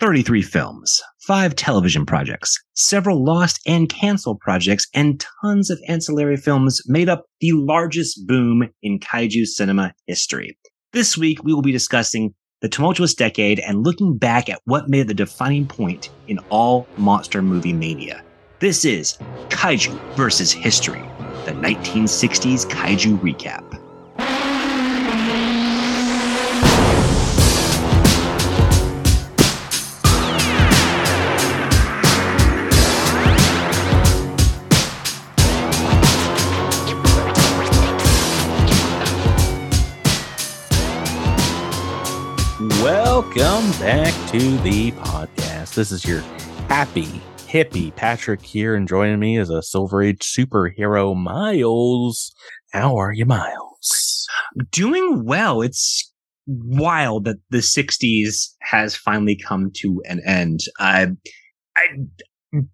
33 films, five television projects, several lost and canceled projects, and tons of ancillary films made up the largest boom in kaiju cinema history. This week, we will be discussing the tumultuous decade and looking back at what made the defining point in all monster movie mania. This is Kaiju versus History, the 1960s Kaiju Recap. Back to the podcast. This is your happy, hippie Patrick here, and joining me is a Silver Age superhero, Miles. How are you, Miles? Doing well. It's wild that the 60s has finally come to an end. I, I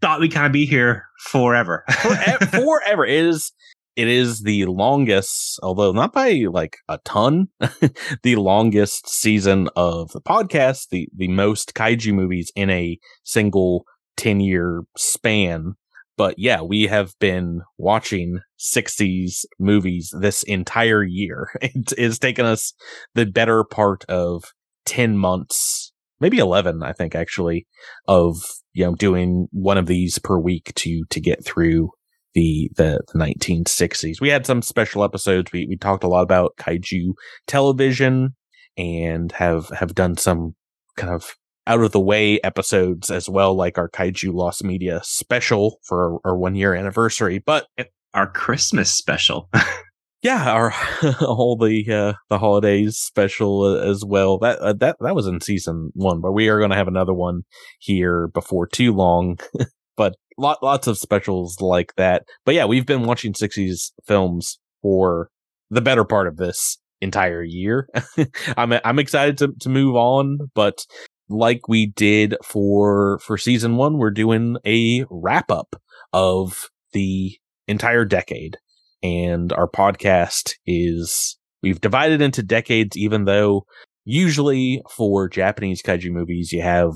thought we'd kind of be here forever. forever, forever. It is it is the longest, although not by like a ton, the longest season of the podcast, the, the most kaiju movies in a single 10 year span. But yeah, we have been watching 60s movies this entire year. It has taken us the better part of 10 months, maybe 11, I think actually, of, you know, doing one of these per week to, to get through the, the, the 1960s. We had some special episodes. We, we talked a lot about kaiju television and have, have done some kind of out of the way episodes as well, like our kaiju lost media special for our, our one year anniversary, but our Christmas special. yeah, our all the uh, the holidays special uh, as well. That uh, that that was in season one, but we are going to have another one here before too long. but lot, lots of specials like that. But yeah, we've been watching 60s films for the better part of this entire year. I'm I'm excited to to move on, but like we did for for season 1, we're doing a wrap up of the entire decade and our podcast is we've divided into decades even though usually for Japanese kaiju movies you have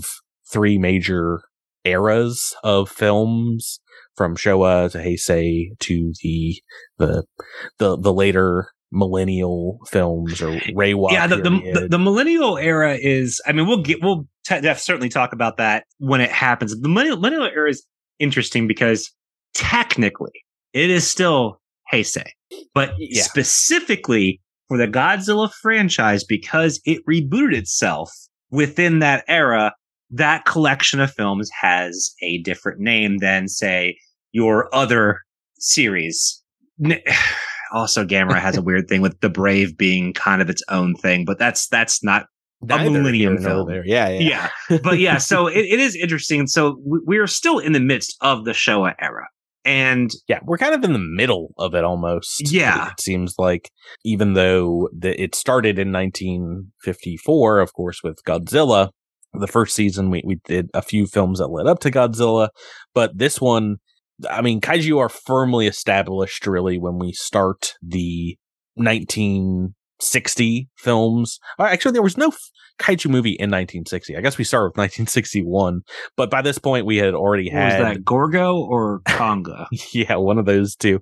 three major eras of films from Showa to Heisei to the the the the later millennial films or Reiwa. Yeah, the, the, the millennial era is. I mean, we'll get we'll t- certainly talk about that when it happens. The millennial, era is interesting because technically it is still Heisei, but yeah. specifically for the Godzilla franchise because it rebooted itself within that era that collection of films has a different name than, say, your other series. Also, Gamera has a weird thing with the Brave being kind of its own thing, but that's that's not Neither a Millennium film. There. Yeah, yeah, yeah. but yeah, so it, it is interesting. So we're still in the midst of the Showa era. And yeah, we're kind of in the middle of it almost. Yeah. It seems like even though the, it started in 1954, of course, with Godzilla, the first season we, we did a few films that led up to Godzilla, but this one, I mean, kaiju are firmly established really when we start the 1960 films. Uh, actually, there was no kaiju movie in 1960. I guess we started with 1961, but by this point we had already had was that Gorgo or Konga. yeah, one of those two.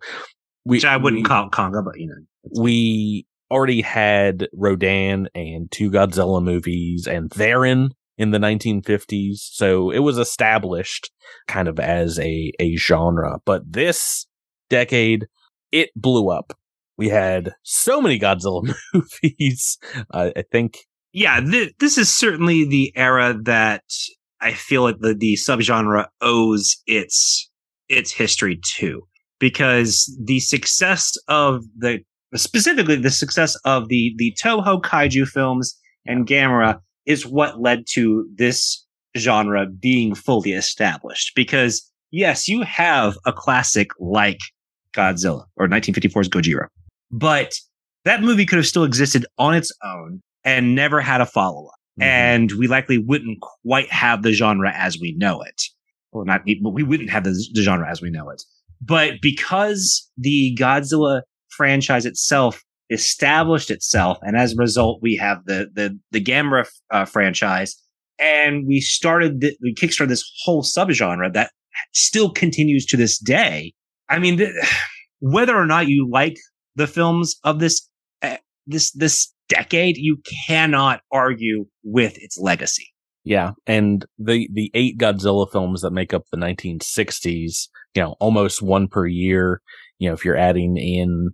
We, Which I wouldn't we, call Konga, but you know, we already had Rodan and two Godzilla movies and Varan in the 1950s. So it was established kind of as a, a genre. But this decade, it blew up. We had so many Godzilla movies. Uh, I think. Yeah, th- this is certainly the era that I feel like the, the subgenre owes its its history to because the success of the specifically the success of the the Toho kaiju films and Gamera is what led to this genre being fully established. Because yes, you have a classic like Godzilla or 1954's Gojira, but that movie could have still existed on its own and never had a follow up. Mm-hmm. And we likely wouldn't quite have the genre as we know it. Well, not, but we wouldn't have the, the genre as we know it. But because the Godzilla franchise itself established itself, and as a result, we have the the the Gamera uh, franchise and we started the, we kickstarted this whole subgenre that still continues to this day. I mean, th- whether or not you like the films of this uh, this this decade, you cannot argue with its legacy. Yeah, and the the eight Godzilla films that make up the 1960s, you know, almost one per year. You know, if you're adding in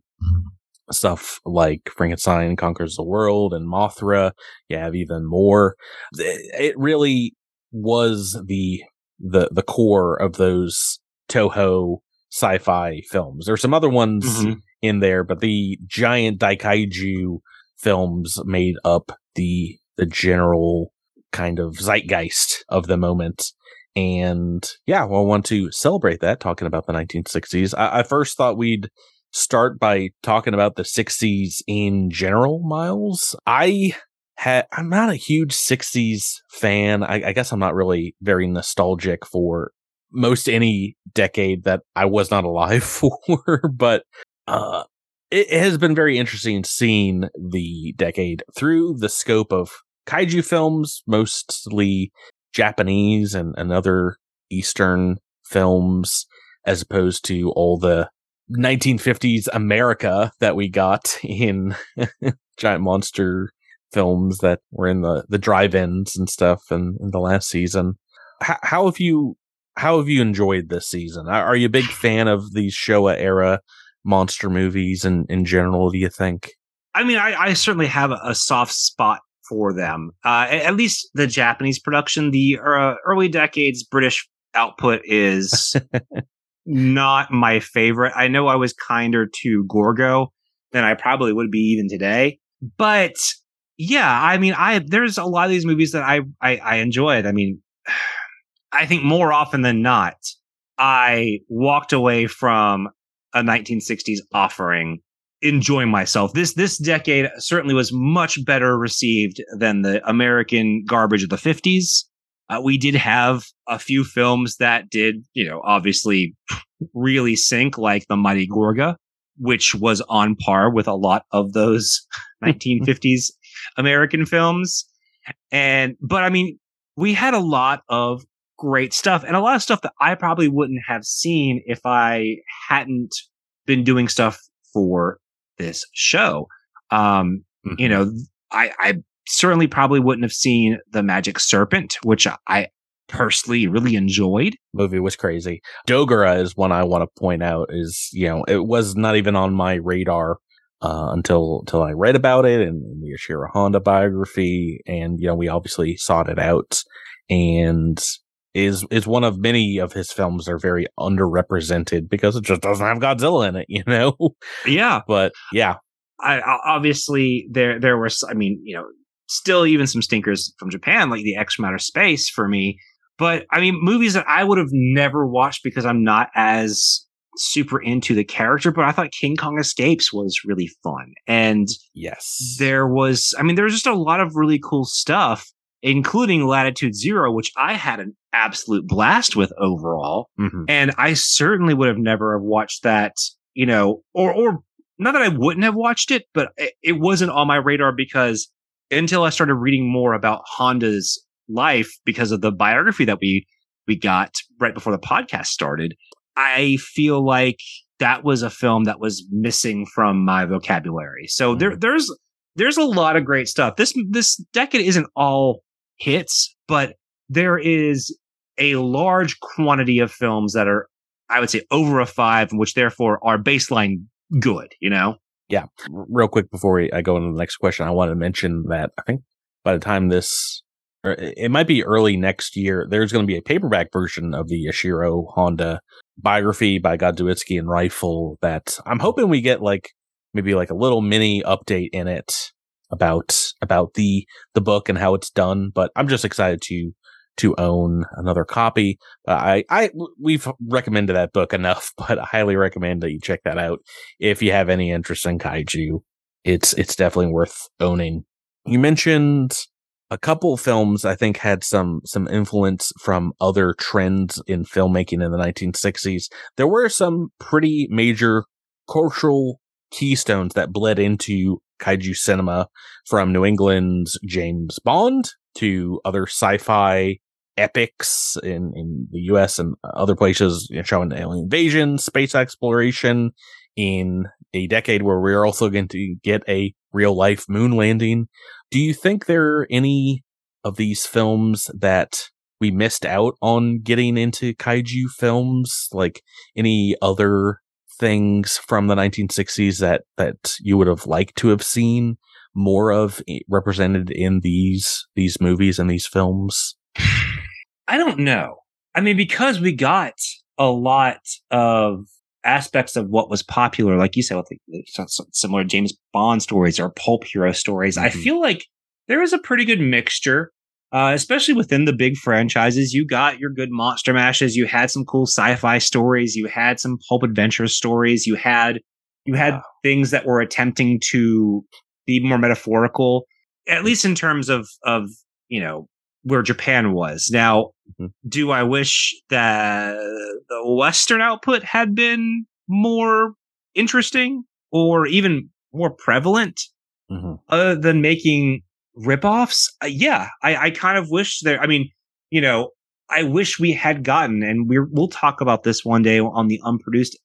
stuff like Frankenstein conquers the world and Mothra, you have even more. It really was the the the core of those Toho sci-fi films. There's some other ones mm-hmm. in there, but the giant Daikaiju films made up the the general kind of zeitgeist of the moment. And yeah, well, I want to celebrate that talking about the 1960s. I, I first thought we'd start by talking about the 60s in general, Miles. I had, I'm not a huge 60s fan. I, I guess I'm not really very nostalgic for most any decade that I was not alive for, but, uh, it has been very interesting seeing the decade through the scope of kaiju films, mostly Japanese and, and other Eastern films, as opposed to all the 1950s America that we got in giant monster films that were in the, the drive-ins and stuff and in, in the last season. H- how have you how have you enjoyed this season? Are you a big fan of these Showa era monster movies and in general, do you think? I mean, I, I certainly have a soft spot for them. Uh, at least the Japanese production, the uh, early decades British output is not my favorite. I know I was kinder to Gorgo than I probably would be even today, but yeah, I mean, I there's a lot of these movies that I I, I enjoyed. I mean, I think more often than not, I walked away from a 1960s offering enjoying myself. This this decade certainly was much better received than the American garbage of the 50s. Uh, we did have a few films that did, you know, obviously really sink, like The Mighty Gorga, which was on par with a lot of those 1950s American films. And, but I mean, we had a lot of great stuff and a lot of stuff that I probably wouldn't have seen if I hadn't been doing stuff for this show. Um, mm-hmm. you know, I, I certainly probably wouldn't have seen The Magic Serpent, which I personally really enjoyed. Movie was crazy. Dogora is one I want to point out is, you know, it was not even on my radar uh, until until I read about it and, and the Ishiro Honda biography, and you know, we obviously sought it out, and is is one of many of his films are very underrepresented because it just doesn't have Godzilla in it, you know. Yeah, but yeah, I, obviously there there was, I mean, you know, still even some stinkers from Japan like the X from Outer Space for me. But I mean, movies that I would have never watched because I'm not as super into the character, but I thought King Kong Escapes was really fun. And yes, there was, I mean, there was just a lot of really cool stuff, including Latitude Zero, which I had an absolute blast with overall. Mm-hmm. And I certainly would have never have watched that, you know, or, or not that I wouldn't have watched it, but it, it wasn't on my radar because until I started reading more about Honda's life because of the biography that we we got right before the podcast started, I feel like that was a film that was missing from my vocabulary. So mm-hmm. there there's there's a lot of great stuff. This this decade isn't all hits, but there is a large quantity of films that are I would say over a 5 which therefore are baseline good, you know? Yeah. Real quick before I go into the next question, I want to mention that I think by the time this, it might be early next year, there's going to be a paperback version of the Ishiro Honda biography by Godziszewski and Ryfle that I'm hoping we get like maybe like a little mini update in it about about the the book and how it's done. But I'm just excited to to own another copy. Uh, I, I, we've recommended that book enough, but I highly recommend that you check that out if you have any interest in kaiju. It's, it's definitely worth owning. You mentioned a couple films I think had some, some influence from other trends in filmmaking in the 1960s. There were some pretty major cultural keystones that bled into kaiju cinema from New England's James Bond to other sci-fi epics in, in the US and other places you know, showing alien invasion, space exploration in a decade where we're also going to get a real life moon landing. Do you think there are any of these films that we missed out on getting into kaiju films? Like any other things from the 1960s that, that you would have liked to have seen more of eh, represented in these, these movies and these films? I don't know. I mean, because we got a lot of aspects of what was popular, like you said, with the, similar James Bond stories or pulp hero stories, mm-hmm. I feel like there is a pretty good mixture, uh, especially within the big franchises. You got your good monster mashes. You had some cool sci-fi stories. You had some pulp adventure stories. You had you had wow. things that were attempting to be more metaphorical, at least in terms of of you know where Japan was. Now, mm-hmm. do I wish that the Western output had been more interesting or even more prevalent mm-hmm. other than making ripoffs? Uh, yeah, I, I kind of wish there. I mean, you know, I wish we had gotten, and we we'll talk about this one day on the unproduced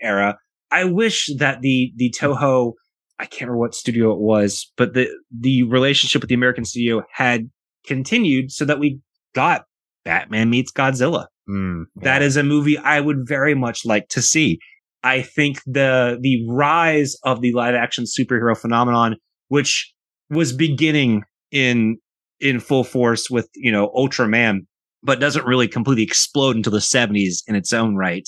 era. I wish that the the Toho, I can't remember what studio it was, but the the relationship with the American studio had continued so that we got Batman meets Godzilla. Mm, yeah. That is a movie I would very much like to see. I think the the rise of the live action superhero phenomenon, which was beginning in in full force with you know Ultraman, but doesn't really completely explode until the seventies in its own right.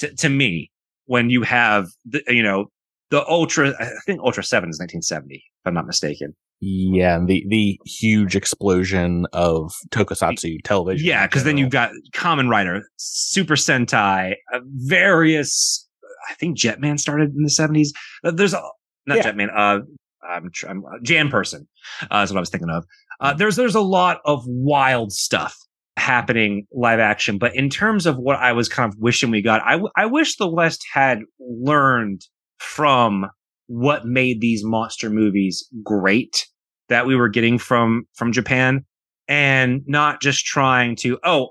To, to me, when you have the you know the Ultra, I think Ultra Seven is nineteen seventy, if I'm not mistaken. Yeah, and the the huge explosion of tokusatsu television. Yeah, because then you've got Kamen Rider, Super Sentai, uh, various. I think Jetman started in the seventies. Uh, there's a not yeah. Jetman. Uh, I'm, I'm uh, Jan Person. Uh, is what I was thinking of. Uh, mm. there's there's a lot of wild stuff happening live action, but in terms of what I was kind of wishing we got, I, w- I wish the West had learned from what made these monster movies great that we were getting from from Japan and not just trying to oh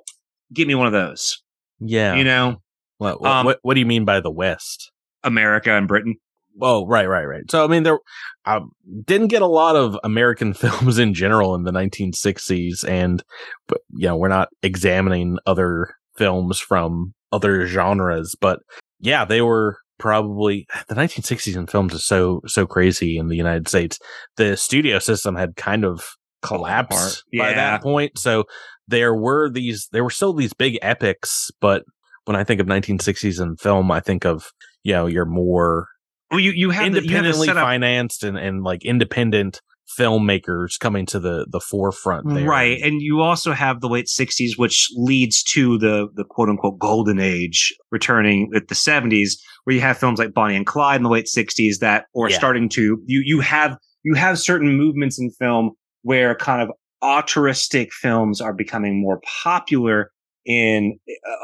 give me one of those. Yeah. You know. What what, um, what, what do you mean by the West? America and Britain. Oh, right, right, right. So I mean there I didn't get a lot of American films in general in the 1960s and but you know, we're not examining other films from other genres, but yeah, they were probably the 1960s in films is so so crazy in the United States. The studio system had kind of collapsed yeah. by that point, so there were these there were still these big epics, but when I think of 1960s in film, I think of you know your more well, you you have independently the, you have financed and and like independent filmmakers coming to the the forefront there. right and you also have the late 60s which leads to the the quote unquote golden age returning at the 70s where you have films like bonnie and clyde in the late 60s that are yeah. starting to you you have you have certain movements in film where kind of altruistic films are becoming more popular in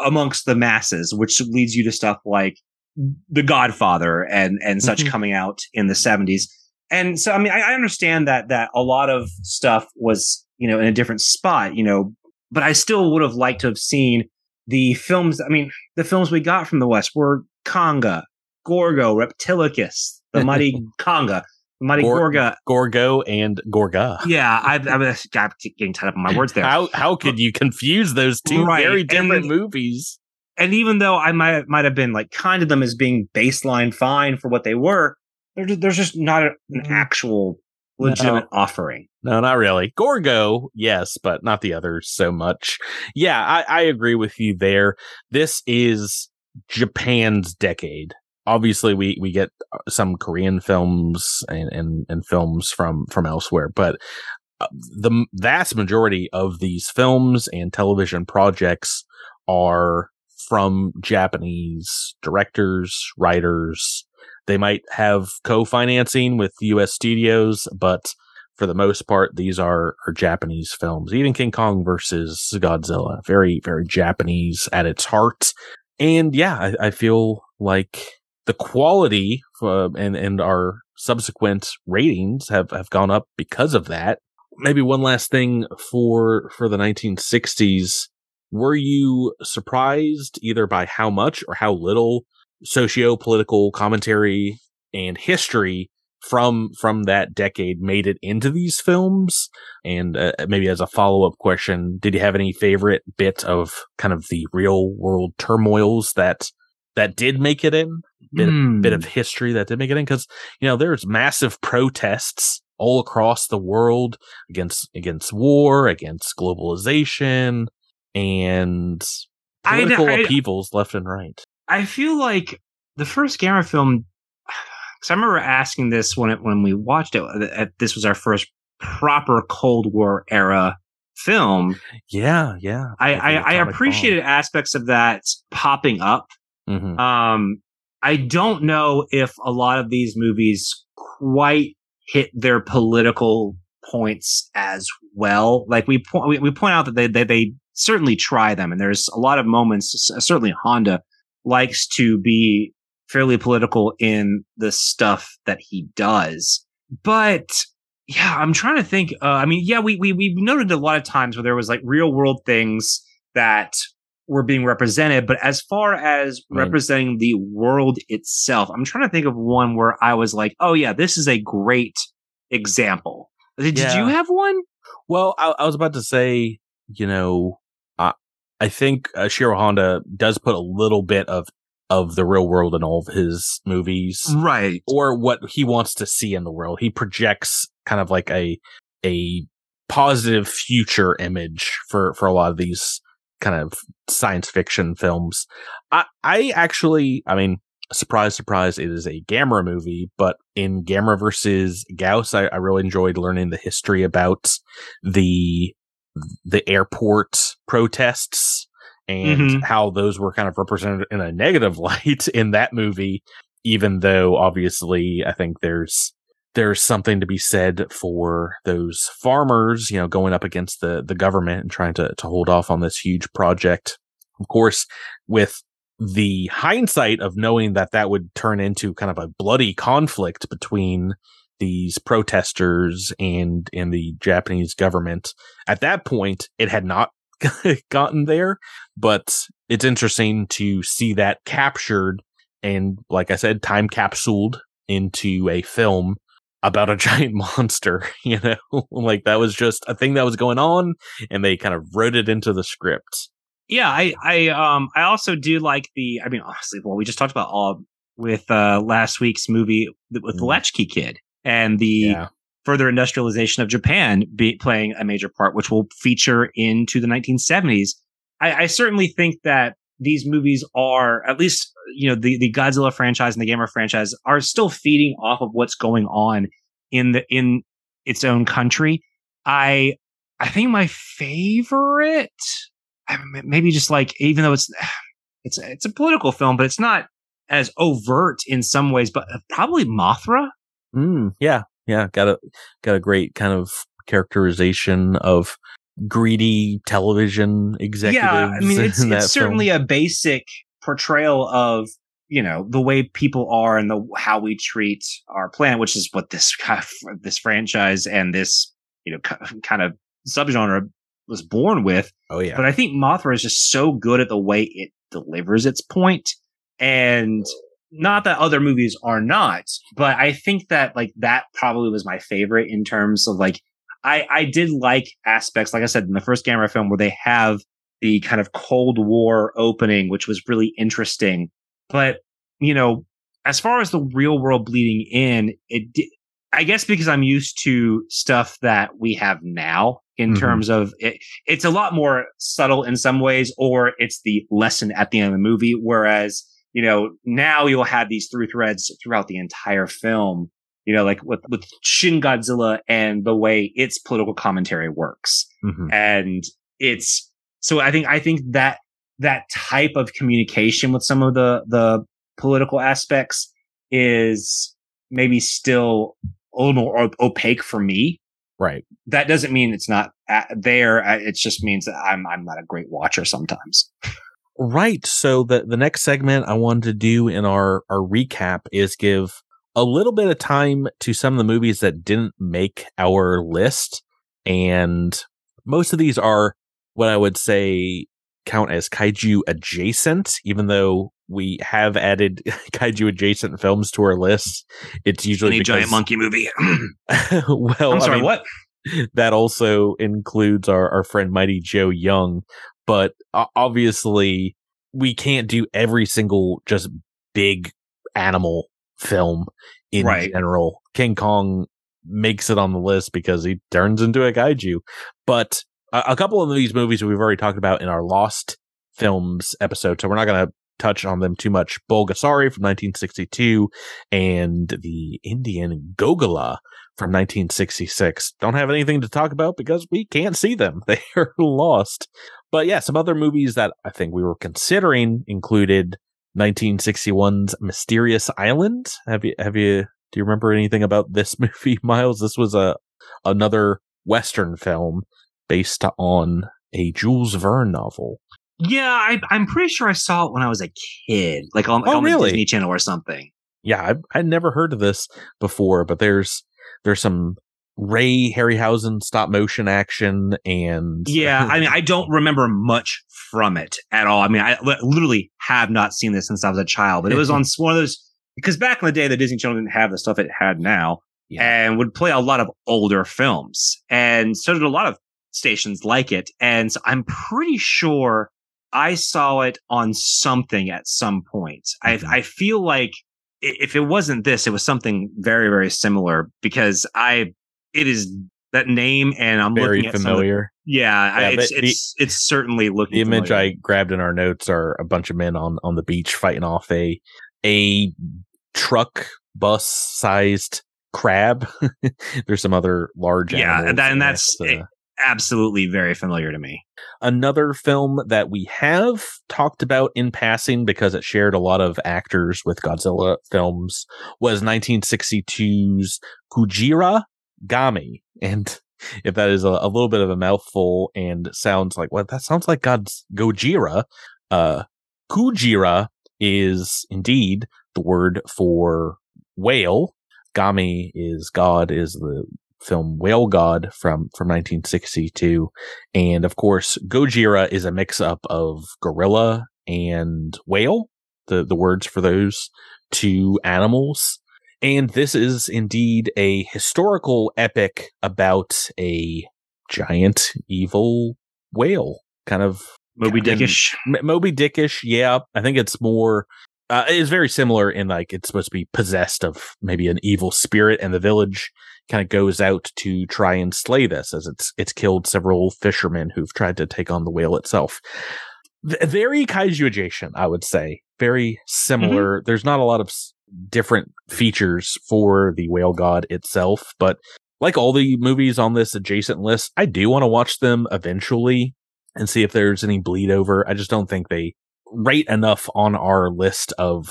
amongst the masses which leads you to stuff like the godfather and and such mm-hmm. coming out in the 70s and so I mean I, I, understand that that a lot of stuff was you know in a different spot you know but I still would have liked to have seen the films I mean the films we got from the West were Konga, Gorgo, Reptilicus, the Mighty Konga, the Mighty Gor- Gorga, Gorgo, and Gorga. Yeah, I, I, I'm getting tied up on my words there. how how could you confuse those two right. very different and, movies? And even though I might might have been like kind of them as being baseline fine for what they were, there's just not a, an mm. actual legitimate no. offering. No, not really. Gorgo, yes, but not the others so much. Yeah, I, I agree with you there. This is Japan's decade. Obviously, we, we get uh, some Korean films and, and, and films from, from elsewhere, but uh, the vast majority of these films and television projects are from Japanese directors, writers, they might have co-financing with U.S. studios, but for the most part, these are, are Japanese films. Even King Kong versus Godzilla, very, very Japanese at its heart. And yeah, I, I feel like the quality uh, and, and our subsequent ratings have, have gone up because of that. maybe one last thing for for the 1960s. Were you surprised either by how much or how little socio-political commentary and history from from that decade made it into these films. And uh, maybe as a follow-up question did you have any favorite bit of kind of the real world turmoils that that did make it in? Bit, mm. bit of history that did make it in? Because you know there's massive protests all across the world against against war against globalization and political I, I, upheavals left and right i feel like the first gamera film because I remember asking this when it when we watched it. This was our first proper Cold War era film. Yeah, yeah. I I, I appreciated bomb. aspects of that popping up. Mm-hmm. Um, I don't know if a lot of these movies quite hit their political points as well. Like we point we, we point out that they, they they certainly try them, and there's a lot of moments. Certainly, Honda likes to be fairly political in the stuff that he does. But yeah, I'm trying to think. Uh, I mean, yeah, we we we've noted a lot of times where there was like real world things that were being represented, but as far as right. representing the world itself, I'm trying to think of one where I was like, oh yeah, this is a great example. Did, yeah. did you have one? Well, I, I, was about to say, you know, I think uh, Shiro Honda does put a little bit of of the real world in all of his movies. Right. Or what he wants to see in the world. He projects kind of like a, a positive future image for, for a lot of these kind of science fiction films. I, I actually, I mean, surprise, surprise, it is a Gamera movie, but in Gamera versus Gyaos, I, I really enjoyed learning the history about the, the airport protests and mm-hmm. how those were kind of represented in a negative light in that movie, even though obviously I think there's there's something to be said for those farmers, you know, going up against the the government and trying to to hold off on this huge project. Of course, with the hindsight of knowing that that would turn into kind of a bloody conflict between these protesters and and the Japanese government. At that point, it had not gotten there, but it's interesting to see that captured and, like I said, time capsuled into a film about a giant monster, you know, like that was just a thing that was going on and they kind of wrote it into the script. Yeah, I, I, um, I also do like the, I mean, honestly, well, we just talked about all with, uh, last week's movie with the mm. Latchkey Kid and the yeah further industrialization of Japan be playing a major part, which will feature into the 1970s. I, I certainly think that these movies are at least you know the the Godzilla franchise and the Gamera franchise are still feeding off of what's going on in the in its own country. I I think my favorite maybe just like even though it's it's it's a political film but it's not as overt in some ways but uh, probably Mothra. Mm, yeah, yeah, got a got a great kind of characterization of greedy television executives. Yeah, I mean it's, it's certainly a basic portrayal of you know the way people are and the how we treat our planet, which is what this this franchise and this you know kind of subgenre was born with. Oh yeah, but I think Mothra is just so good at the way it delivers its point, and not that other movies are not, but I think that like that probably was my favorite in terms of like I I did like aspects like I said in the first Gamera film where they have the kind of Cold War opening, which was really interesting. But you know, as far as the real world bleeding in, it I guess because I'm used to stuff that we have now in mm-hmm. terms of it, it's a lot more subtle in some ways, or it's the lesson at the end of the movie. Whereas you know, now you'll have these through threads throughout the entire film, you know, like with, with Shin Godzilla and the way its political commentary works. Mm-hmm. And it's, so I think, I think that, that type of communication with some of the, the political aspects is maybe still a little more opaque for me. Right. That doesn't mean it's not there. It just means that I'm, I'm not a great watcher sometimes. Right. So the the next segment I wanted to do in our our recap is give a little bit of time to some of the movies that didn't make our list and most of these are what I would say count as kaiju adjacent, even though we have added kaiju adjacent films to our list. It's usually Any because, giant monkey movie. well, I'm I sorry, mean, what? that also includes our, our friend Mighty Joe Young, but obviously we can't do every single just big animal film in Right. general. King Kong makes it on the list because he turns into a kaiju, but a, a couple of these movies we've already talked about in our Lost films episode, so we're not going to touch on them too much. Bulgasari from 1962 and the Indian Gogola from 1966. Don't have anything to talk about because we can't see them. They are lost. But yeah, some other movies that I think we were considering included 1961's Mysterious Island. Have you have you do you remember anything about this movie, Miles? This was a another western film based on a Jules Verne novel. Yeah, I, I'm pretty sure I saw it when I was a kid, like on, oh, like Oh, on really? the Disney Channel or something. Yeah, I I'd never heard of this before, but there's there's some Ray Harryhausen stop motion action and Yeah, I mean, I don't remember much from it at all. I mean, I li- literally have not seen this since I was a child, but it was on one of those because back in the day, the Disney Channel didn't have the stuff it had now, Yeah. and would play a lot of older films, and so did a lot of stations like it. And so I'm pretty sure I saw it on something at some point. Mhm. I I feel like if it wasn't this, it was something very very similar because I it is that name and I'm very looking at of the- familiar. yeah, I, it's the- it's it's certainly looking. The image familiar. I grabbed in our notes are a bunch of men on on the beach fighting off a a truck bus sized crab. There's some other large Yeah, animals and that- and that's uh, absolutely very familiar to me. another film that we have talked about in passing because it shared a lot of actors with Godzilla films was 1962's Kujira Gami. And if that is a, a little bit of a mouthful and sounds like well, that sounds like God's Gojira, uh, Kujira is indeed the word for whale. Gami is God is the film Whale God from, from 1962. And of course, Gojira is a mix up of gorilla and whale, the, the words for those two animals. And this is indeed a historical epic about a giant evil whale, kind of Moby Dickish. M- Moby Dickish. Yeah, I think it's more. Uh, it's very similar in like it's supposed to be possessed of maybe an evil spirit, and the village kind of goes out to try and slay this, as it's it's killed several fishermen who've tried to take on the whale itself. V- very kaiju adjacent, I would say. Very similar. Mm-hmm. There's not a lot of s- different features for the whale god itself, but like all the movies on this adjacent list, I do want to watch them eventually and see if there's any bleed over. I just don't think they rate enough on our list of,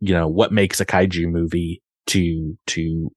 you know, what makes a kaiju movie to, to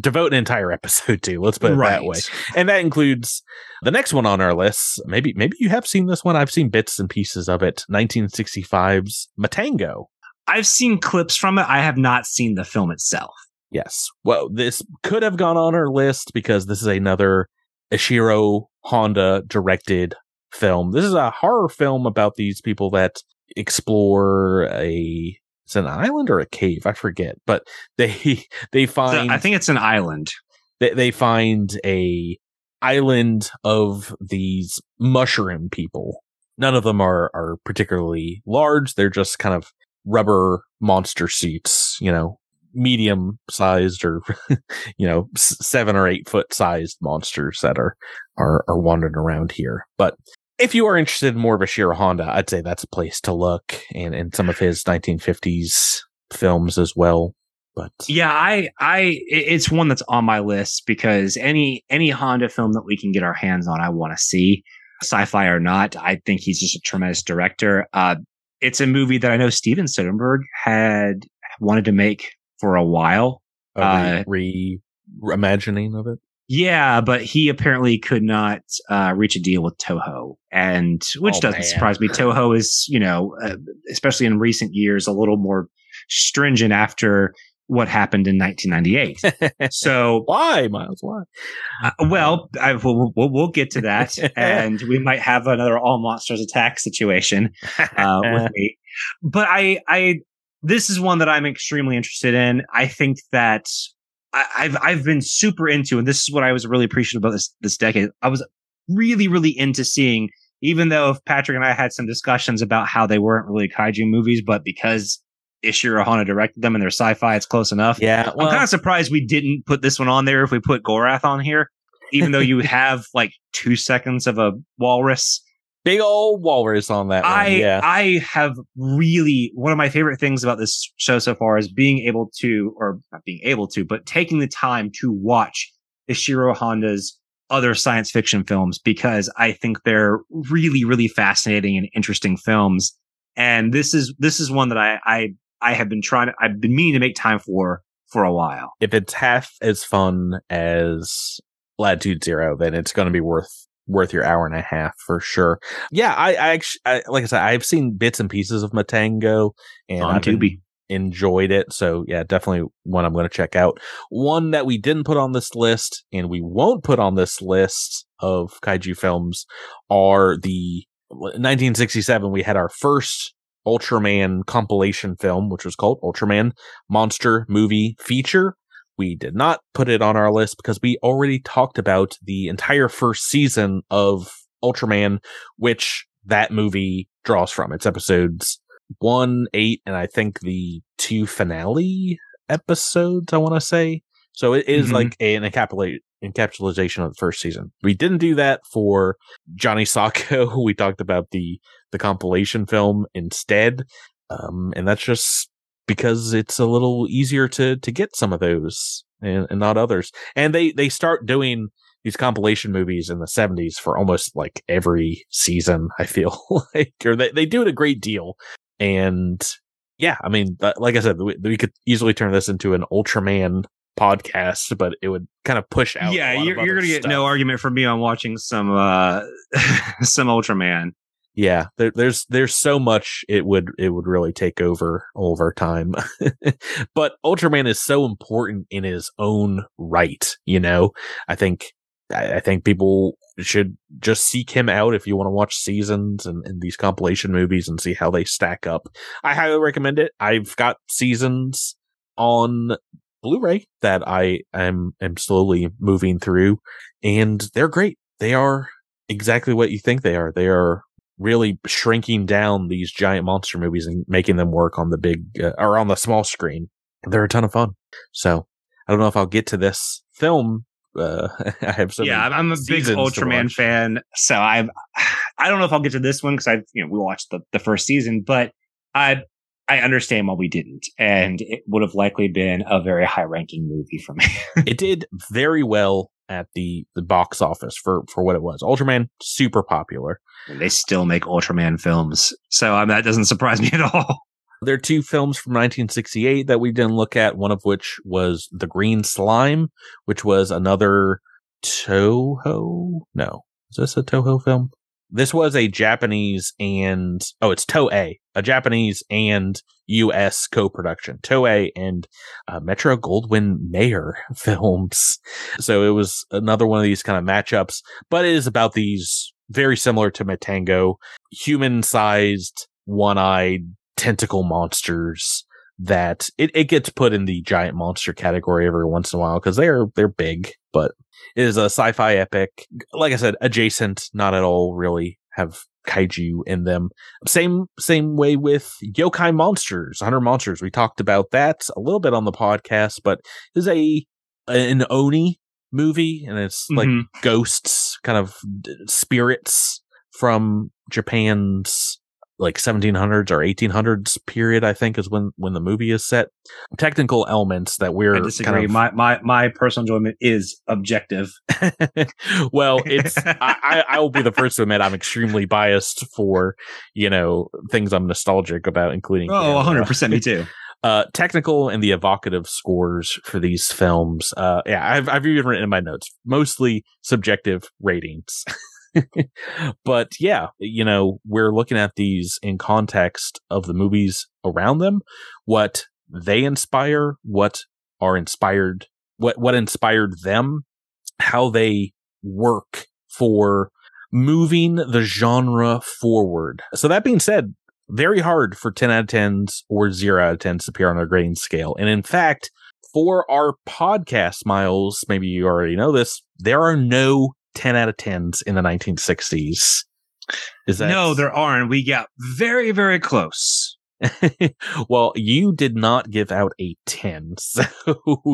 devote an entire episode to. Let's put it that way. And that includes the next one on our list. Maybe, maybe you have seen this one. I've seen bits and pieces of it. 1965's Matango. I've seen clips from it. I have not seen the film itself. Yes. Well, this could have gone on our list because this is another Ishiro Honda directed film. This is a horror film about these people that explore a it's an island or a cave, I forget, but they they find I think it's an island. they, they find a island of these mushroom people. None of them are are particularly large. They're just kind of rubber monster suits, you know, medium sized or you know seven or eight foot sized monsters that are are are wandering around here. But if you are interested in more of a Shiro Honda, I'd say that's a place to look, and and some of his 1950s films as well. But Yeah, I, I, it's one that's on my list because any any Honda film that we can get our hands on, I want to see, sci-fi or not. I think he's just a tremendous director. Uh, it's a movie that I know Steven Soderbergh had wanted to make for a while. a Uh, re, re- reimagining of it. Yeah, but he apparently could not uh, reach a deal with Toho, and which Oh, doesn't man. surprise me. Toho is, you know, uh, especially in recent years, a little more stringent after what happened in 1998. so why, Miles? Why? Uh, well, I, we'll, we'll, we'll, get to that, and we might have another all monsters attack situation uh, with me. But I, I, this is one that I'm extremely interested in. I think that I, I've I've been super into, and this is what I was really appreciative about this this decade. I was really really into seeing, even though if Patrick and I had some discussions about how they weren't really kaiju movies, but because Ishiro Honda directed them and they're sci-fi, it's close enough. Yeah, well, I'm kind of surprised we didn't put this one on there if we put Gorath on here, even though you have like two seconds of a walrus big old walrus on that. I yeah, I have really one of my favorite things about this show so far is being able to, or not being able to, but taking the time to watch Ishiro Honda's other science fiction films because I think they're really, really fascinating and interesting films. And this is this is one that I I I have been trying to I've been meaning to make time for for a while. If it's half as fun as Latitude Zero, then it's going to be worth worth your hour and a half for sure. Yeah, I, I actually, I, like I said, I've seen bits and pieces of Matango and on I've Tubi. enjoyed it. So yeah, definitely one I'm going to check out. One that we didn't put on this list and we won't put on this list of kaiju films are the 1967. We had our first Ultraman compilation film, which was called Ultraman Monster Movie Feature. We did not put it on our list because we already talked about the entire first season of Ultraman, which that movie draws from. It's episodes one, eight, and I think the two finale episodes, I want to say. So it is mm-hmm. like a, an encapsulate, encapsulation of the first season. We didn't do that for Johnny Sokko. we talked about the, the compilation film instead. Um, and that's just because it's a little easier to to get some of those and, and not others. And they they start doing these compilation movies in the 70s for almost like every season, I feel like, or they, they do it a great deal. And yeah, I mean, like I said, we, we could easily turn this into an Ultraman podcast, but it would kind of push out. Yeah, you're, you're going to get no argument from me on watching some, uh, some Ultraman yeah, there, there's there's so much it would it would really take over over time. but Ultraman is so important in his own right, you know. I think I think people should just seek him out if you want to watch seasons and, and these compilation movies and see how they stack up. I highly recommend it. I've got seasons on Blu-ray that I am am slowly moving through, and they're great. They are exactly what you think they are. They are really shrinking down these giant monster movies and making them work on the big uh, or on the small screen. They're a ton of fun. So I don't know if I'll get to this film. Uh, I have so yeah, I'm a big Ultraman fan. So I've I don't know if I'll get to this one because I've you know we watched the the first season, but I I understand why we didn't, and it would have likely been a very high ranking movie for me. it did very well at the the box office for for what it was. Ultraman super popular. And they still make Ultraman films, so um, that doesn't surprise me at all. There are two films from 1968 that we didn't look at. One of which was The Green Slime, which was another Toho. No, is this a Toho film? This was a Japanese and oh, it's Toei, a Japanese and U.S. co-production. Toei and uh, Metro Goldwyn Mayer films. So it was another one of these kind of matchups, but it is about these very similar to Matango, human-sized, one-eyed tentacle monsters that it, it gets put in the giant monster category every once in a while because they're they're big, but it is a sci-fi epic. Like I said, adjacent, not at all really have kaiju in them. Same same way with yokai monsters, hunter monsters. We talked about that a little bit on the podcast, but is a an oni movie, and it's like mm-hmm. ghosts, kind of spirits from Japan's like 1700s or 1800s period i think is when when the movie is set technical elements that we're I disagree. Kind of, my my my personal enjoyment is objective well it's I, I will be the first to admit i'm extremely biased for you know things i'm nostalgic about including oh 100% me too uh, technical and the evocative scores for these films. Uh, yeah, I've, I've even written in my notes, mostly subjective ratings. but yeah, you know, we're looking at these in context of the movies around them, what they inspire, what are inspired, what what inspired them, how they work for moving the genre forward. So that being said, very hard for 10 out of 10s or 0 out of 10s to appear on a grading scale. And in fact, for our podcast, Miles, maybe you already know this, there are no 10 out of 10s in the 1960s. Is that No, there aren't. We got very, very close. well, you did not give out a 10, so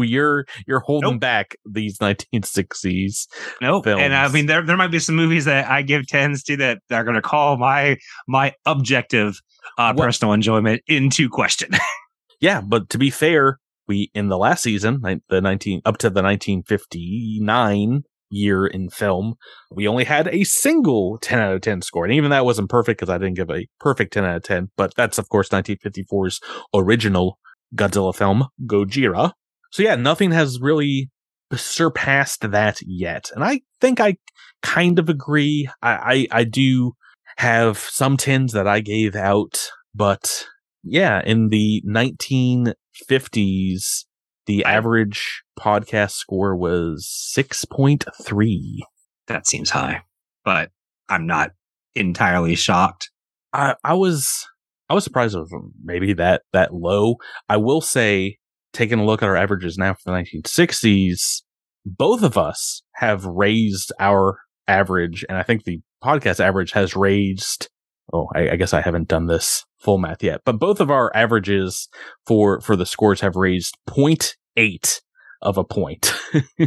you're you're holding nope. back these 1960s. Nope. Films. And I mean there there might be some movies that I give 10s to that are going to call my my objective uh, personal enjoyment into question. yeah, but to be fair, we in the last season, the 19 up to the 1959 year in film, we only had a single 10 out of 10 score. And even that wasn't perfect because I didn't give a perfect 10 out of 10, but that's of course 1954's original Godzilla film, Gojira. So yeah, nothing has really surpassed that yet. And I think I kind of agree. I, I, I do have some tens that I gave out, but yeah, in the 1950s, the average podcast score was 6.3. That seems high, but I'm not entirely shocked. I, I was I was surprised of um, maybe that that low. I will say, taking a look at our averages now for the 1960s, both of us have raised our average, and I think the podcast average has raised. Oh, I, I guess I haven't done this full math yet, but both of our averages for for the scores have raised 0.8 of a point.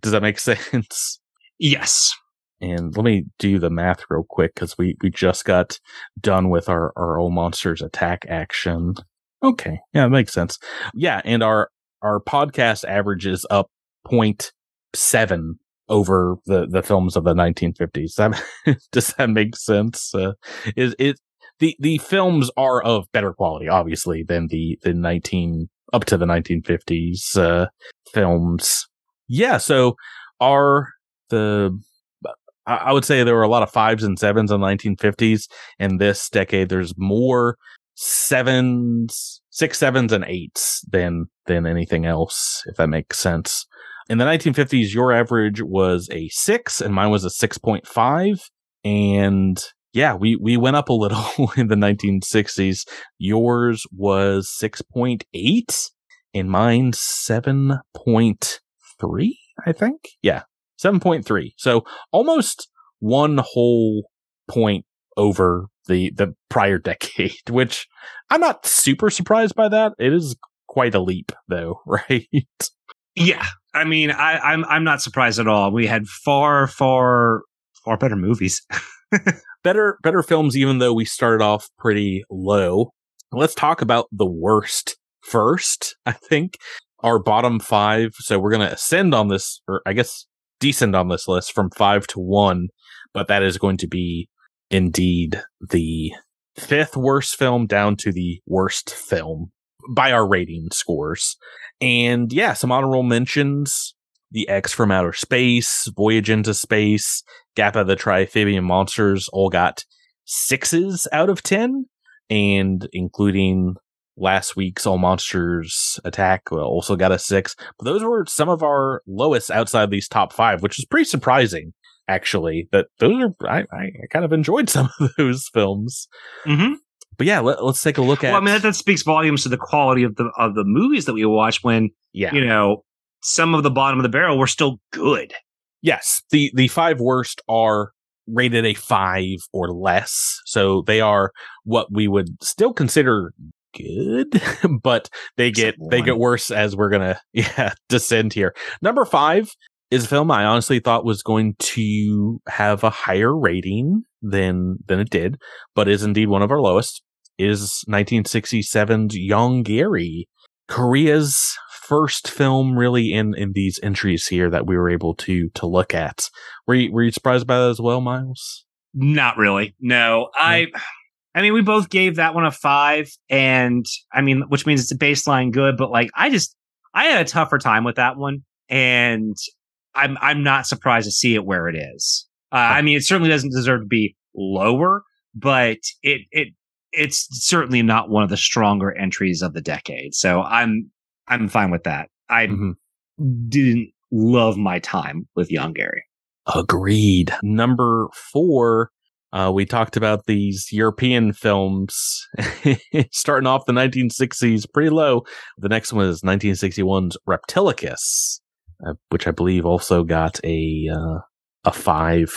Does that make sense? Yes. And let me do the math real quick because we, we just got done with our, our old monsters attack action. Okay. Yeah, it makes sense. Yeah. And our, our podcast average is up 0.7 over the, the films of the 1950s. That, does that make sense? Uh, is it, the, the films are of better quality, obviously, than the, the 19, up to the 1950s uh, films. Yeah, so are the I would say there were a lot of fives and sevens in the 1950s. In this decade, there's more sevens, six sevens, and eights than than anything else, if that makes sense. In the 1950s, your average was a six, and mine was a 6.5. And yeah, we, we went up a little in the 1960s. Yours was 6.8 and mine 7.3, I think. Yeah, 7.3. So almost one whole point over the, the prior decade, which I'm not super surprised by that. It is quite a leap though, right? Yeah. I mean, I, I'm, I'm not surprised at all. We had far, far, far better movies. better better films even though we started off pretty low let's talk about the worst first i think our bottom five so we're to ascend on this or i guess descend on this list from five to one but that is going to be indeed the fifth worst film down to the worst film by our rating scores and yeah some honorable mentions the X from Outer Space, Voyage into Space, Gappa the Triamphibian Monsters all got sixes out of 10, and including last week's All Monsters Attack also got a six. But those were some of our lowest outside these top five, which is pretty surprising, actually. That those are, I, I kind of enjoyed some of those films. Mm-hmm. But yeah, let, us take a look at. Well, I mean, that, that speaks volumes to the quality of the of the movies that we watch. When yeah, you know, some of the bottom of the barrel were still good. Yes, the the five worst are rated a five or less, so they are what we would still consider good, but they get they get worse as we're gonna yeah descend here. Number five is a film I honestly thought was going to have a higher rating than than it did, but is indeed one of our lowest. Is 1967's Yongary, Korea's first film really in in these entries here that we were able to to look at. Were you were you surprised by that as well, Miles? Not really. No, I. I mean, we both gave that one a five, and I mean, which means it's a baseline good. But like, I just I had a tougher time with that one, and I'm I'm not surprised to see it where it is. Uh, I mean, it certainly doesn't deserve to be lower, but it it it's certainly not one of the stronger entries of the decade. So I'm I'm fine with that. I mm-hmm. didn't love my time with Yongary. Agreed. Number four, uh, we talked about these European films starting off the 1960s pretty low. The next one is 1961's Reptilicus, uh, which I believe also got a uh, a five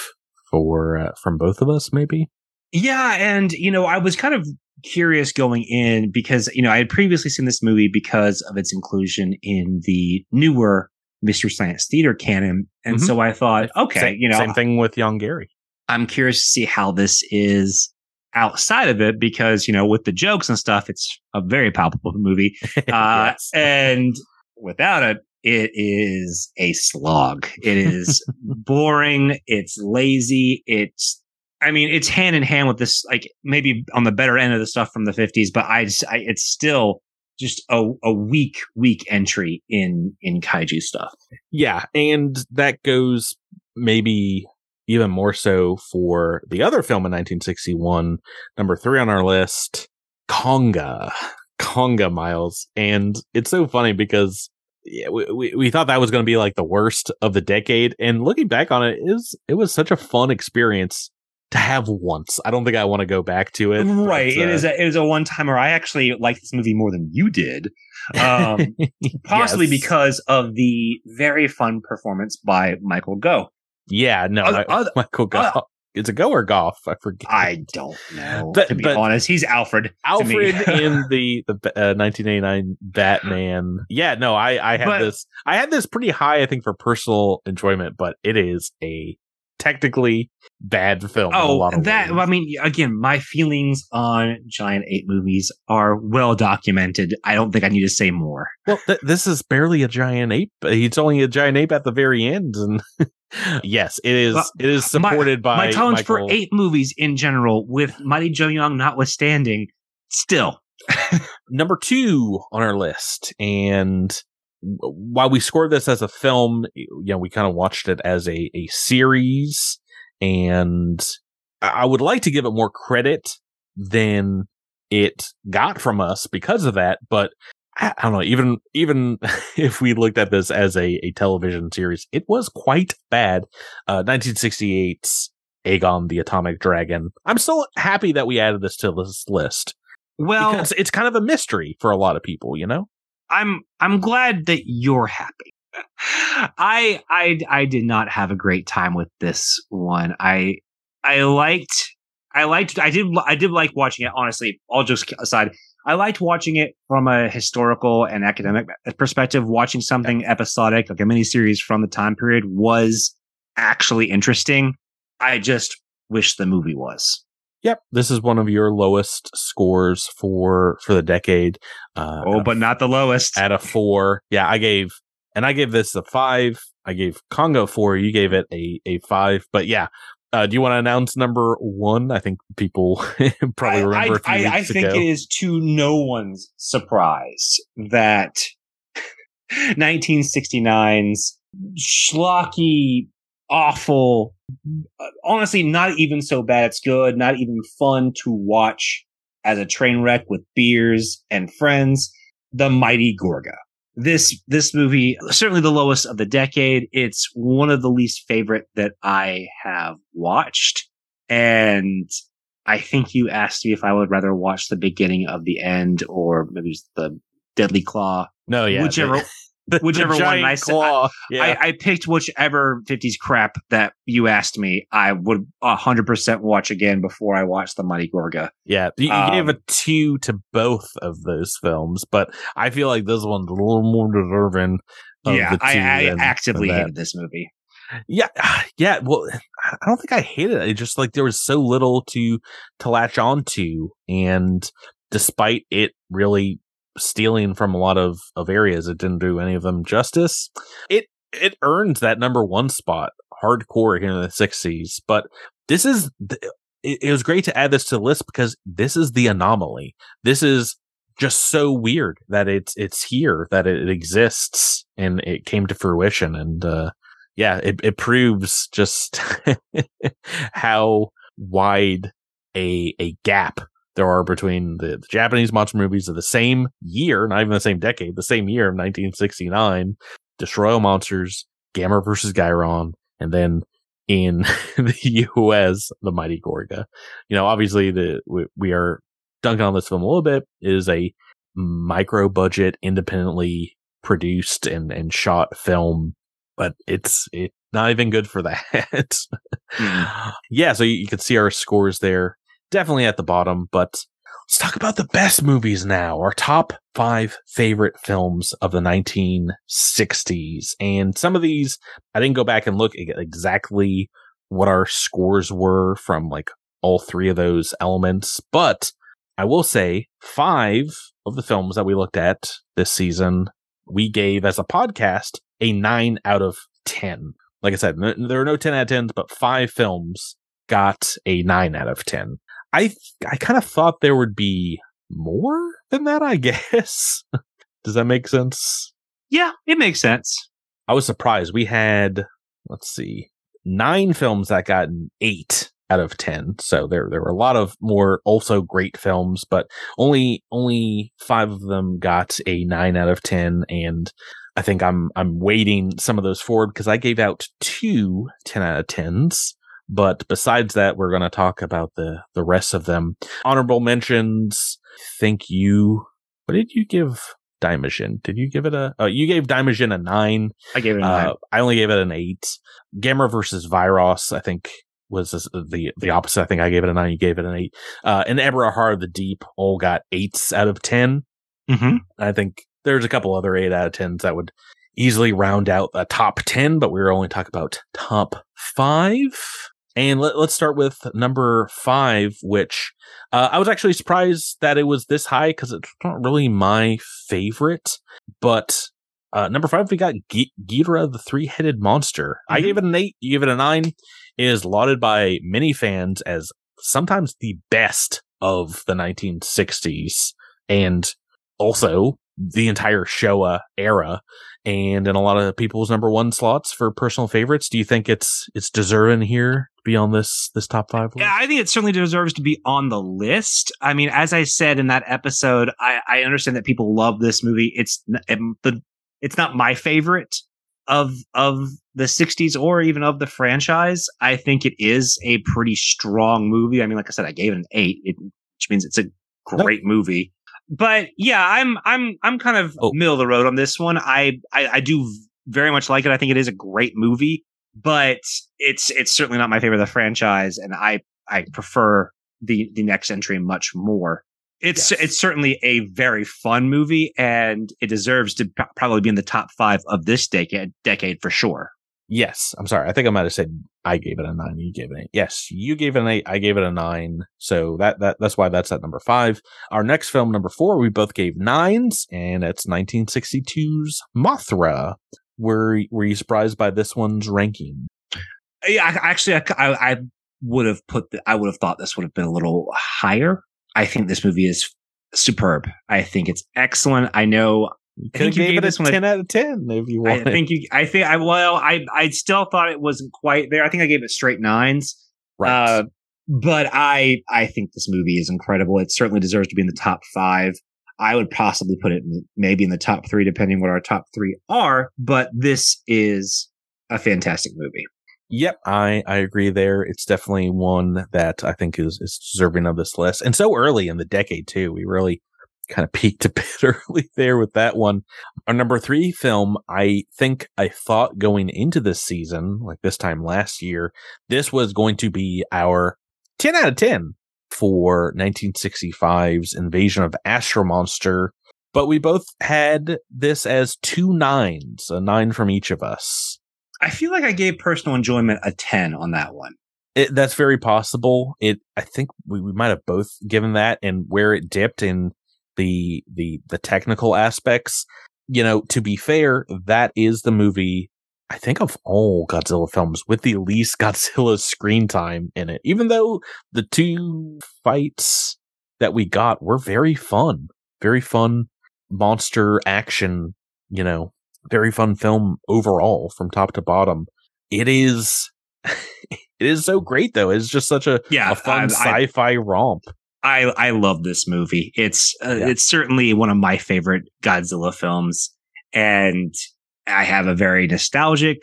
for uh, from both of us, maybe. Yeah, and you know, I was kind of curious going in because you know I had previously seen this movie because of its inclusion in the newer Mystery Science Theater canon, and mm-hmm. so I thought, okay, same, you know, same thing with Yongary. I'm curious to see how this is outside of it because you know with the jokes and stuff, it's a very palpable movie, uh, yes. and without it, it is a slog. It is boring. It's lazy. It's I mean, it's hand in hand with this, like maybe on the better end of the stuff from the 50s, but I, I it's still just a, a weak, weak entry in, in kaiju stuff. Yeah. And that goes maybe even more so for the other film in 1961, number three on our list, Konga. Konga Miles. And it's so funny because yeah, we, we, we thought that was going to be like the worst of the decade. And looking back on it, it was, it was such a fun experience to have once. I don't think I want to go back to it. Right. But, uh, it is a, it is a one timer. I actually like this movie more than you did. Um, possibly yes. because of the very fun performance by Michael Gough. Yeah, no, uh, I, uh, Michael Gough. Uh, it's a go or golf. I forget. I don't know. But, to be honest, he's Alfred. Alfred in the the uh, 1989 Batman. Yeah, no, I I had but, this. I had this pretty high, I think, for personal enjoyment, but it is a technically bad film. Oh, that ways. I mean, again, my feelings on giant ape movies are well documented. I don't think I need to say more. Well, th- this is barely a giant ape. It's only a giant ape at the very end, and yes, it is. Well, it is supported my, by my tolerance Michael... for ape movies in general, with Mighty Joe Young notwithstanding. Still, number two on our list, and while we scored this as a film, you know, we kind of watched it as a, a series and I would like to give it more credit than it got from us because of that. But I, don't know, even, even if we looked at this as a, a television series, it was quite bad. Uh, 1968's Agon the Atomic Dragon. I'm still happy that we added this to this list. Well, because it's kind of a mystery for a lot of people, you know? I'm I'm glad that you're happy. I I I did not have a great time with this one. I I liked I liked I did I did like watching it honestly. All just aside, I liked watching it from a historical and academic perspective. Watching something episodic like a miniseries from the time period was actually interesting. I just wish the movie was. Yep, this is one of your lowest scores for for the decade. Uh, oh, but not the lowest. At a four, yeah, I gave, and I gave this a five. I gave Konga four. You gave it a a five. But yeah, uh, do you want to announce number one? I think people probably remember. I, I, I think ago. it is to no one's surprise that 1969's schlocky, awful honestly not even so bad. It's good. Not even fun to watch as a train wreck with beers and friends. The mighty gorga. This this movie certainly the lowest of the decade. It's one of the least favorite that i have watched. And i think you asked me if i would rather watch the beginning of the end or maybe the deadly claw. No yeah whichever the, whichever the one I said. I, yeah. I, I, picked whichever 50s crap that you asked me. I would 100% watch again before I watched the Mighty Gorga. Yeah, you, you um, gave a two to both of those films, but I feel like this one's a little more deserving. yeah, I, I than, actively than hated this movie. Yeah, yeah. Well, I don't think I hated it. It just like there was so little to to latch onto, and despite it really stealing from a lot of, of areas. It didn't do any of them justice. It it earned that number one spot hardcore here in the sixties. But this is the, it, it was great to add this to the list because this is the anomaly. This is just so weird that it's it's here that it, exists and it came to fruition and uh yeah it, it proves just how wide a a gap there are between the, the Japanese monster movies of the same year, not even the same decade, the same year of 1969, Destroy All Monsters, Gamera versus Guiron, and then in the US, The Mighty Gorga. You know, obviously the we, we are dunking on this film a little bit. It is a micro budget, independently produced and, and shot film, but it's it not even good for that. mm. Yeah, so you, you can see our scores there. Definitely at the bottom, but let's talk about the best movies now. Our top five favorite films of the 1960s. And some of these, I didn't go back and look at exactly what our scores were from like all three of those elements, but I will say five of the films that we looked at this season, we gave as a podcast a nine out of 10. Like I said, there are no 10 out of 10s, but five films got a nine out of 10. I, I kind of thought there would be more than that, I guess. Does that make sense? Yeah, it makes sense. I was surprised. We had, let's see, nine films that got an eight out of 10. So there, there were a lot of more also great films, but only, only five of them got a nine out of 10. And I think I'm, I'm waiting some of those forward because I gave out two 10 out of 10s. But besides that, we're going to talk about the, the rest of them. Honorable mentions. Think you, what did you give Daimajin? Did you give it a? Oh, you gave Daimajin a nine. I gave it a nine. Uh, I only gave it an eight. Gamera versus Viras, I think was the the opposite. I think I gave it a nine. You gave it an eight. Uh, and of the Deep all got eights out of 10 mm-hmm. I think there's a couple other eight out of tens that would easily round out a top ten, but we were only talking about top five. And let, us start with number five, which uh, I was actually surprised that it was this high because it's not really my favorite. But uh, number five, we got G- Ghidorah, the three headed monster. Mm-hmm. I gave it an eight. You gave it a nine. It is lauded by many fans as sometimes the best of the 1960s and also the entire Showa era and in a lot of people's number one slots for personal favorites. Do you think it's it's deserving here be on this this top five? List? Yeah, I think it certainly deserves to be on the list. I mean, as I said in that episode, I, I understand that people love this movie. It's the it's not my favorite of of the 60s or even of the franchise. I think it is a pretty strong movie. I mean, like I said, I gave it an eight, it, which means it's a great movie. But yeah, I'm I'm I'm kind of oh. middle of the road on this one. I, I I do very much like it. I think it is a great movie, but it's it's certainly not my favorite of the franchise, and I I prefer the the next entry much more. It's yes. it's certainly a very fun movie, and it deserves to p- probably be in the top five of this decade decade for sure. Yes, I'm sorry. I think I might have said I gave it a nine. You gave it an eight. Yes, you gave it an eight. I gave it a nine. So that that that's why that's at number five. Our next film, number four, we both gave nines, and it's 1962's Mothra. Were were you surprised by this one's ranking? Yeah, actually, I, I would have put. The, I would have thought this would have been a little higher. I think this movie is superb. I think it's excellent. I know. You could have gave it a ten out of ten if you want. I think you. I think I. Well, I. I still thought it wasn't quite there. I think I gave it straight nines. Right. Uh, but I. I think this movie is incredible. It certainly deserves to be in the top five. I would possibly put it maybe in the top three, depending what our top three are. But this is a fantastic movie. Yep, I, I agree there. It's definitely one that I think is, is deserving of this list. And so early in the decade, too. We really kind of peaked a bit early there with that one. Our number three film, I think I thought going into this season, like this time last year, this was going to be our 10 out of 10 for 1965's Invasion of Astro Monster. But we both had this as two nines, a nine from each of us. I feel like I gave personal enjoyment a 10 on that one. It, that's very possible. It, I think we, we might have both given that and where it dipped in the, the, the technical aspects. You know, to be fair, that is the movie I think of all Godzilla films with the least Godzilla screen time in it, even though the two fights that we got were very fun, very fun monster action, you know, very fun film overall from top to bottom. It is, it is so great though. It's just such a, yeah, a fun I, sci-fi romp. I, I I love this movie. It's uh, Yeah. it's certainly one of my favorite Godzilla films, and I have a very nostalgic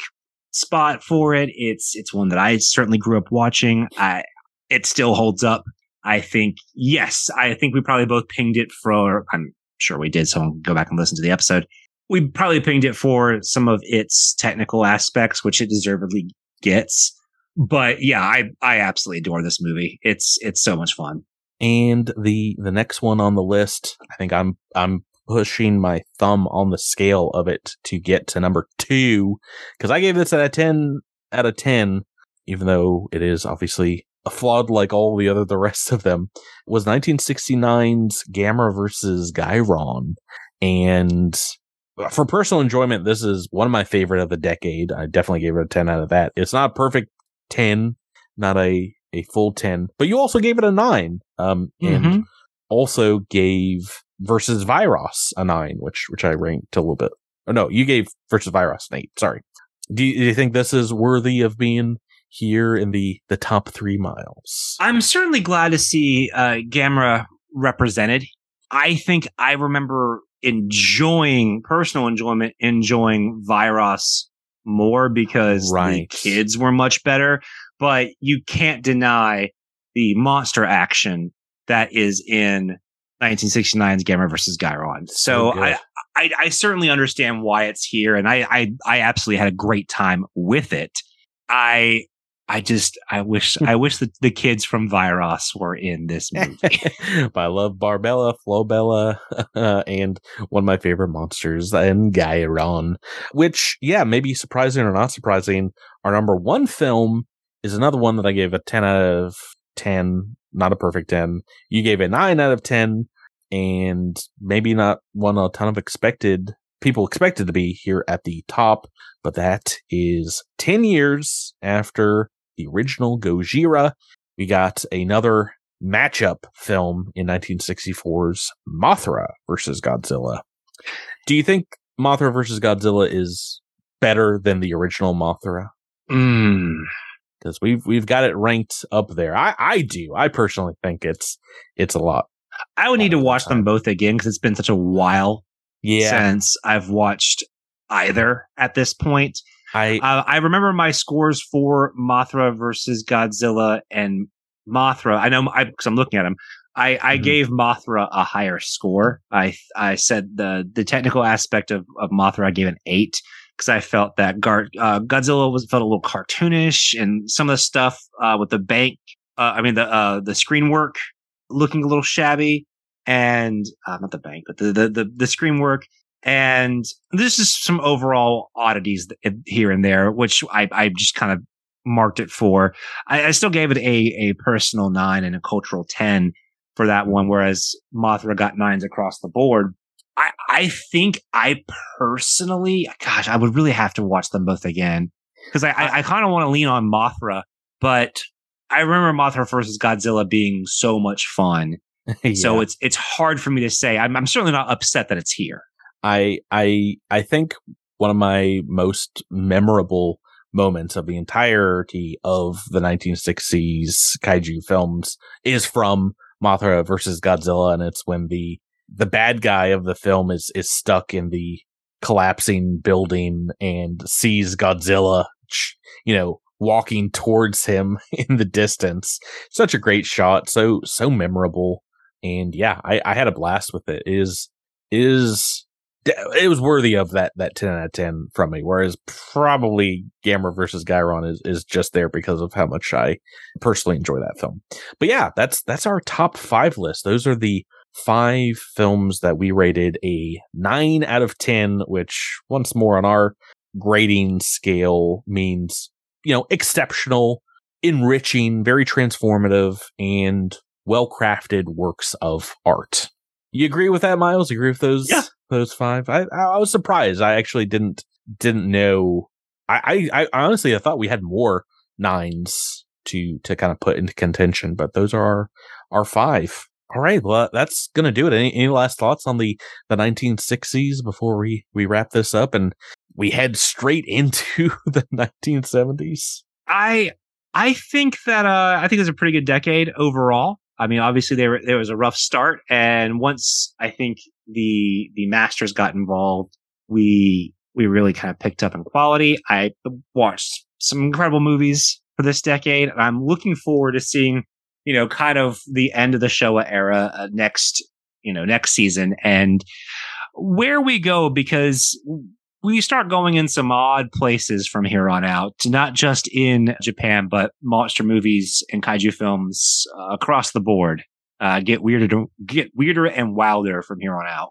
spot for it. It's it's one that I certainly grew up watching. I it still holds up. I think yes, I think we probably both pinged it for. I'm sure we did. Someone go back and listen to the episode. We probably pinged it for some of its technical aspects, which it deservedly gets. But yeah, I I absolutely adore this movie. It's it's so much fun. And the the next one on the list, I think I'm I'm pushing my thumb on the scale of it to get to number two because I gave this at a ten out of ten, even though it is obviously a flawed like all the other the rest of them. Was 1969's Gamera versus Guiron, and for personal enjoyment, this is one of my favorite of the decade. I definitely gave it a ten out of that. It's not a perfect ten, not a a full 10, but you also gave it a nine. Um, and Mhm. also gave versus Viras a nine, which, which I ranked a little bit. Oh, no, you gave versus Viras an eight. Sorry. Do you, do you think this is worthy of being here in the, the top three miles? I'm certainly glad to see uh, Gamera represented. I think I remember enjoying personal enjoyment, enjoying Viras more because Right. the kids were much better. But you can't deny the monster action that is in 1969's Gamera versus Guiron. So, oh, good. I, I I certainly understand why it's here, and I I I absolutely had a great time with it. I I just I wish I wish that the kids from Viras were in this movie. but I love Barbella, Florbella, and one of my favorite monsters, and Guiron, which, yeah, maybe surprising or not surprising. Our number one film is another one that I gave a 10 out of 10, not a perfect 10. You gave a 9 out of 10, and maybe not one a ton of expected people expected to be here at the top, but that is 10 years after the original Gojira. We got another matchup film in 1964's Mothra versus Godzilla. Do you think Mothra versus Godzilla is better than the original Mothra? Mm. Because we've we've got it ranked up there. I I do. I personally think it's it's a lot. I would need to watch them both again because it's been such a while Yeah, since I've watched either at this point. I Uh, I remember my scores for Mothra versus Godzilla and Mothra. I know because I'm looking at them. I, I Mhm. gave Mothra a higher score. I I said the the technical aspect of, of Mothra I gave an eight because I felt that Gar- uh, Godzilla was felt a little cartoonish and some of the stuff uh, with the bank. Uh, I mean the uh, the screen work looking a little shabby and uh, not the bank but the the the, the screen work and this is some overall oddities here and there, which I, I just kind of marked it for. I, I still gave it a, a personal nine and a cultural 10 for that one, whereas Mothra got nines across the board. I, I think I personally, gosh, I would really have to watch them both again because I, I, uh, I kind of want to lean on Mothra, but I remember Mothra versus Godzilla being so much fun. So it's, it's hard for me to say. I'm, I'm certainly not upset that it's here. I I I think one of my most memorable moments of the entirety of the 1960s kaiju films is from Mothra versus Godzilla, and it's when the the bad guy of the film is is stuck in the collapsing building and sees Godzilla, you know, walking towards him in the distance. Such a great shot, so so memorable, and yeah, I, I had a blast with it. it is is it was worthy of that that 10 out of 10 from me whereas probably Gamera versus Guiron is is just there because of how much I personally enjoy that film but yeah that's that's our top 5 list those are the five films that we rated a 9 out of 10 which once more on our grading scale means you know exceptional enriching very transformative and well crafted works of art. You agree with that miles? You agree with those Yeah. those five? I, I was surprised. I actually didn't didn't know. I, I i honestly i thought we had more nines to to kind of put into contention but those are our our five all right well that's gonna do it any, any last thoughts on the the 1960s before we we wrap this up and we head straight into the 1970s I I think that uh I think it's a pretty good decade overall. I mean, obviously there there was a rough start, and once I think the the masters got involved, we we really kind of picked up in quality. I watched some incredible movies for this decade, and I'm looking forward to seeing you know kind of the end of the Showa era uh, next you know next season and where we go because we start going in some odd places from here on out, not just in Japan, but monster movies and kaiju films uh, across the board. Uh, get weirder, get weirder and wilder from here on out.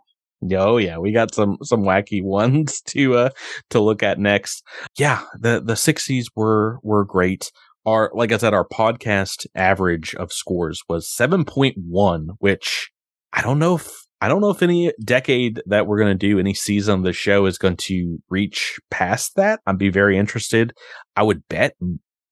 Oh yeah, we got some some wacky ones to uh to look at next. Yeah, the the sixties were were great. Our like I said, our podcast average of scores was seven point one, which I don't know if I don't know if any decade that we're going to do, any season of the show is going to reach past that. I'd be very interested. I would bet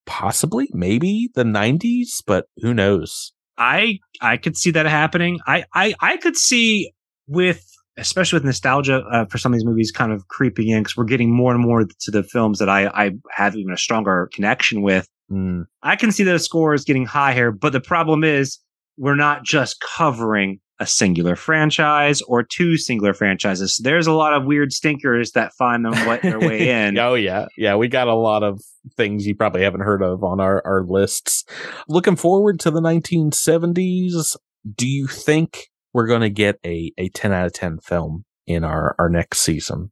possibly, maybe the 90s, but who knows? I I could see that happening. I I I could see with especially with nostalgia uh, for some of these movies kind of creeping in because we're getting more and more to the films that I I have even a stronger connection with. Mm. I can see those scores getting higher, but the problem is we're not just covering a singular franchise or two singular franchises. So there's a lot of weird stinkers that find them what their way in. oh yeah, yeah, we got a lot of things you probably haven't heard of on our our lists. Looking forward to the 1970s. Do you think we're going to get a a 10 out of 10 film in our our next season?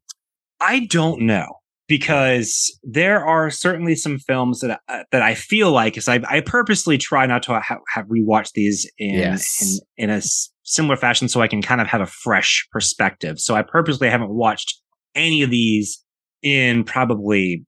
I don't know because there are certainly some films that uh, that I feel like is I, I purposely try not to ha- have rewatched these in, yes. in in a s- similar fashion so I can kind of have a fresh perspective. So I purposely haven't watched any of these in probably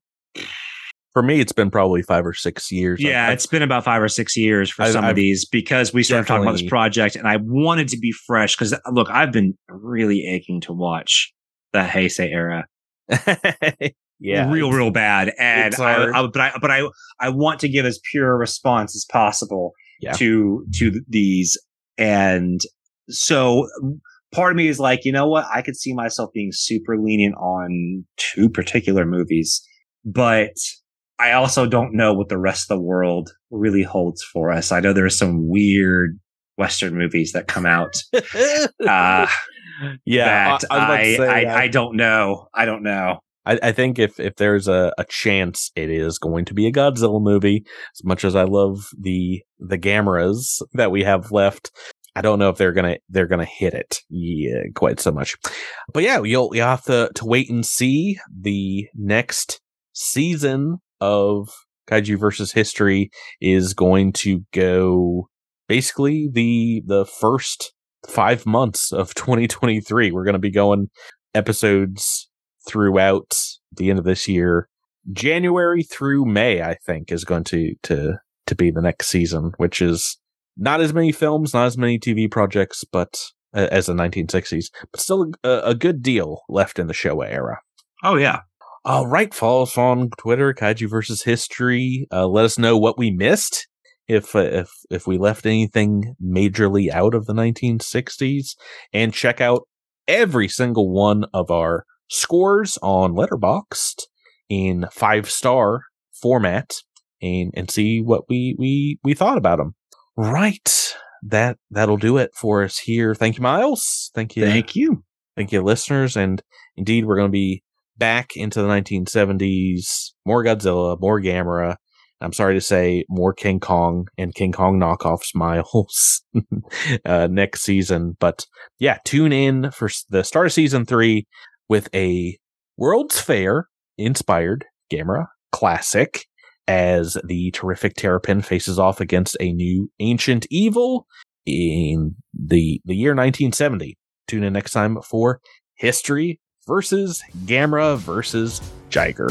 for me it's been probably five or six years yeah I've, it's been about five or six years for I've, some I've of these because we started talking about this project and i wanted to be fresh because look i've been really aching to watch the heisei era yeah, real, real bad. And I, I, but I, but I, I want to give as pure a response as possible yeah. to, to these. And so part of me is like, you know what? I could see myself being super lenient on two particular movies, but I also don't know what the rest of the world really holds for us. I know there are some weird Western movies that come out. uh, yeah, I, I, I, I, don't know. I don't know. I, I, think if if there's a, a chance, it is going to be a Godzilla movie. As much as I love the the Gamera's that we have left, I don't know if they're gonna they're gonna hit it yeah, quite so much. But yeah, you'll you have to to wait and see the next season of Kaiju versus History is going to go basically the the first five months of 2023. We're going to be going episodes throughout the end of this year. January through May, I think, is going to to to be the next season, which is not as many films, not as many TV projects, but uh, as the 1960s, but still a, a, good deal left in the Showa era. Oh yeah. All right, follow us on Twitter, Kaiju versus History. Uh, let us know what we missed, if uh, if if we left anything majorly out of the 1960s, and check out every single one of our scores on Letterboxd in five star format and and see what we we we thought about them. Right. That that'll do it for us here. Thank you, Miles. Thank you. Thank you. Thank you, listeners. And indeed, we're going to be back into the 1970s. More Godzilla, more Gamera. I'm sorry to say, more King Kong and King Kong knockoffs, Miles, uh, next season. But yeah, tune in for the start of season three with a World's Fair inspired Gamera classic as the terrific Terrapin faces off against a new ancient evil in the the year 1970. Tune in next time for History versus Gamera versus Jiger.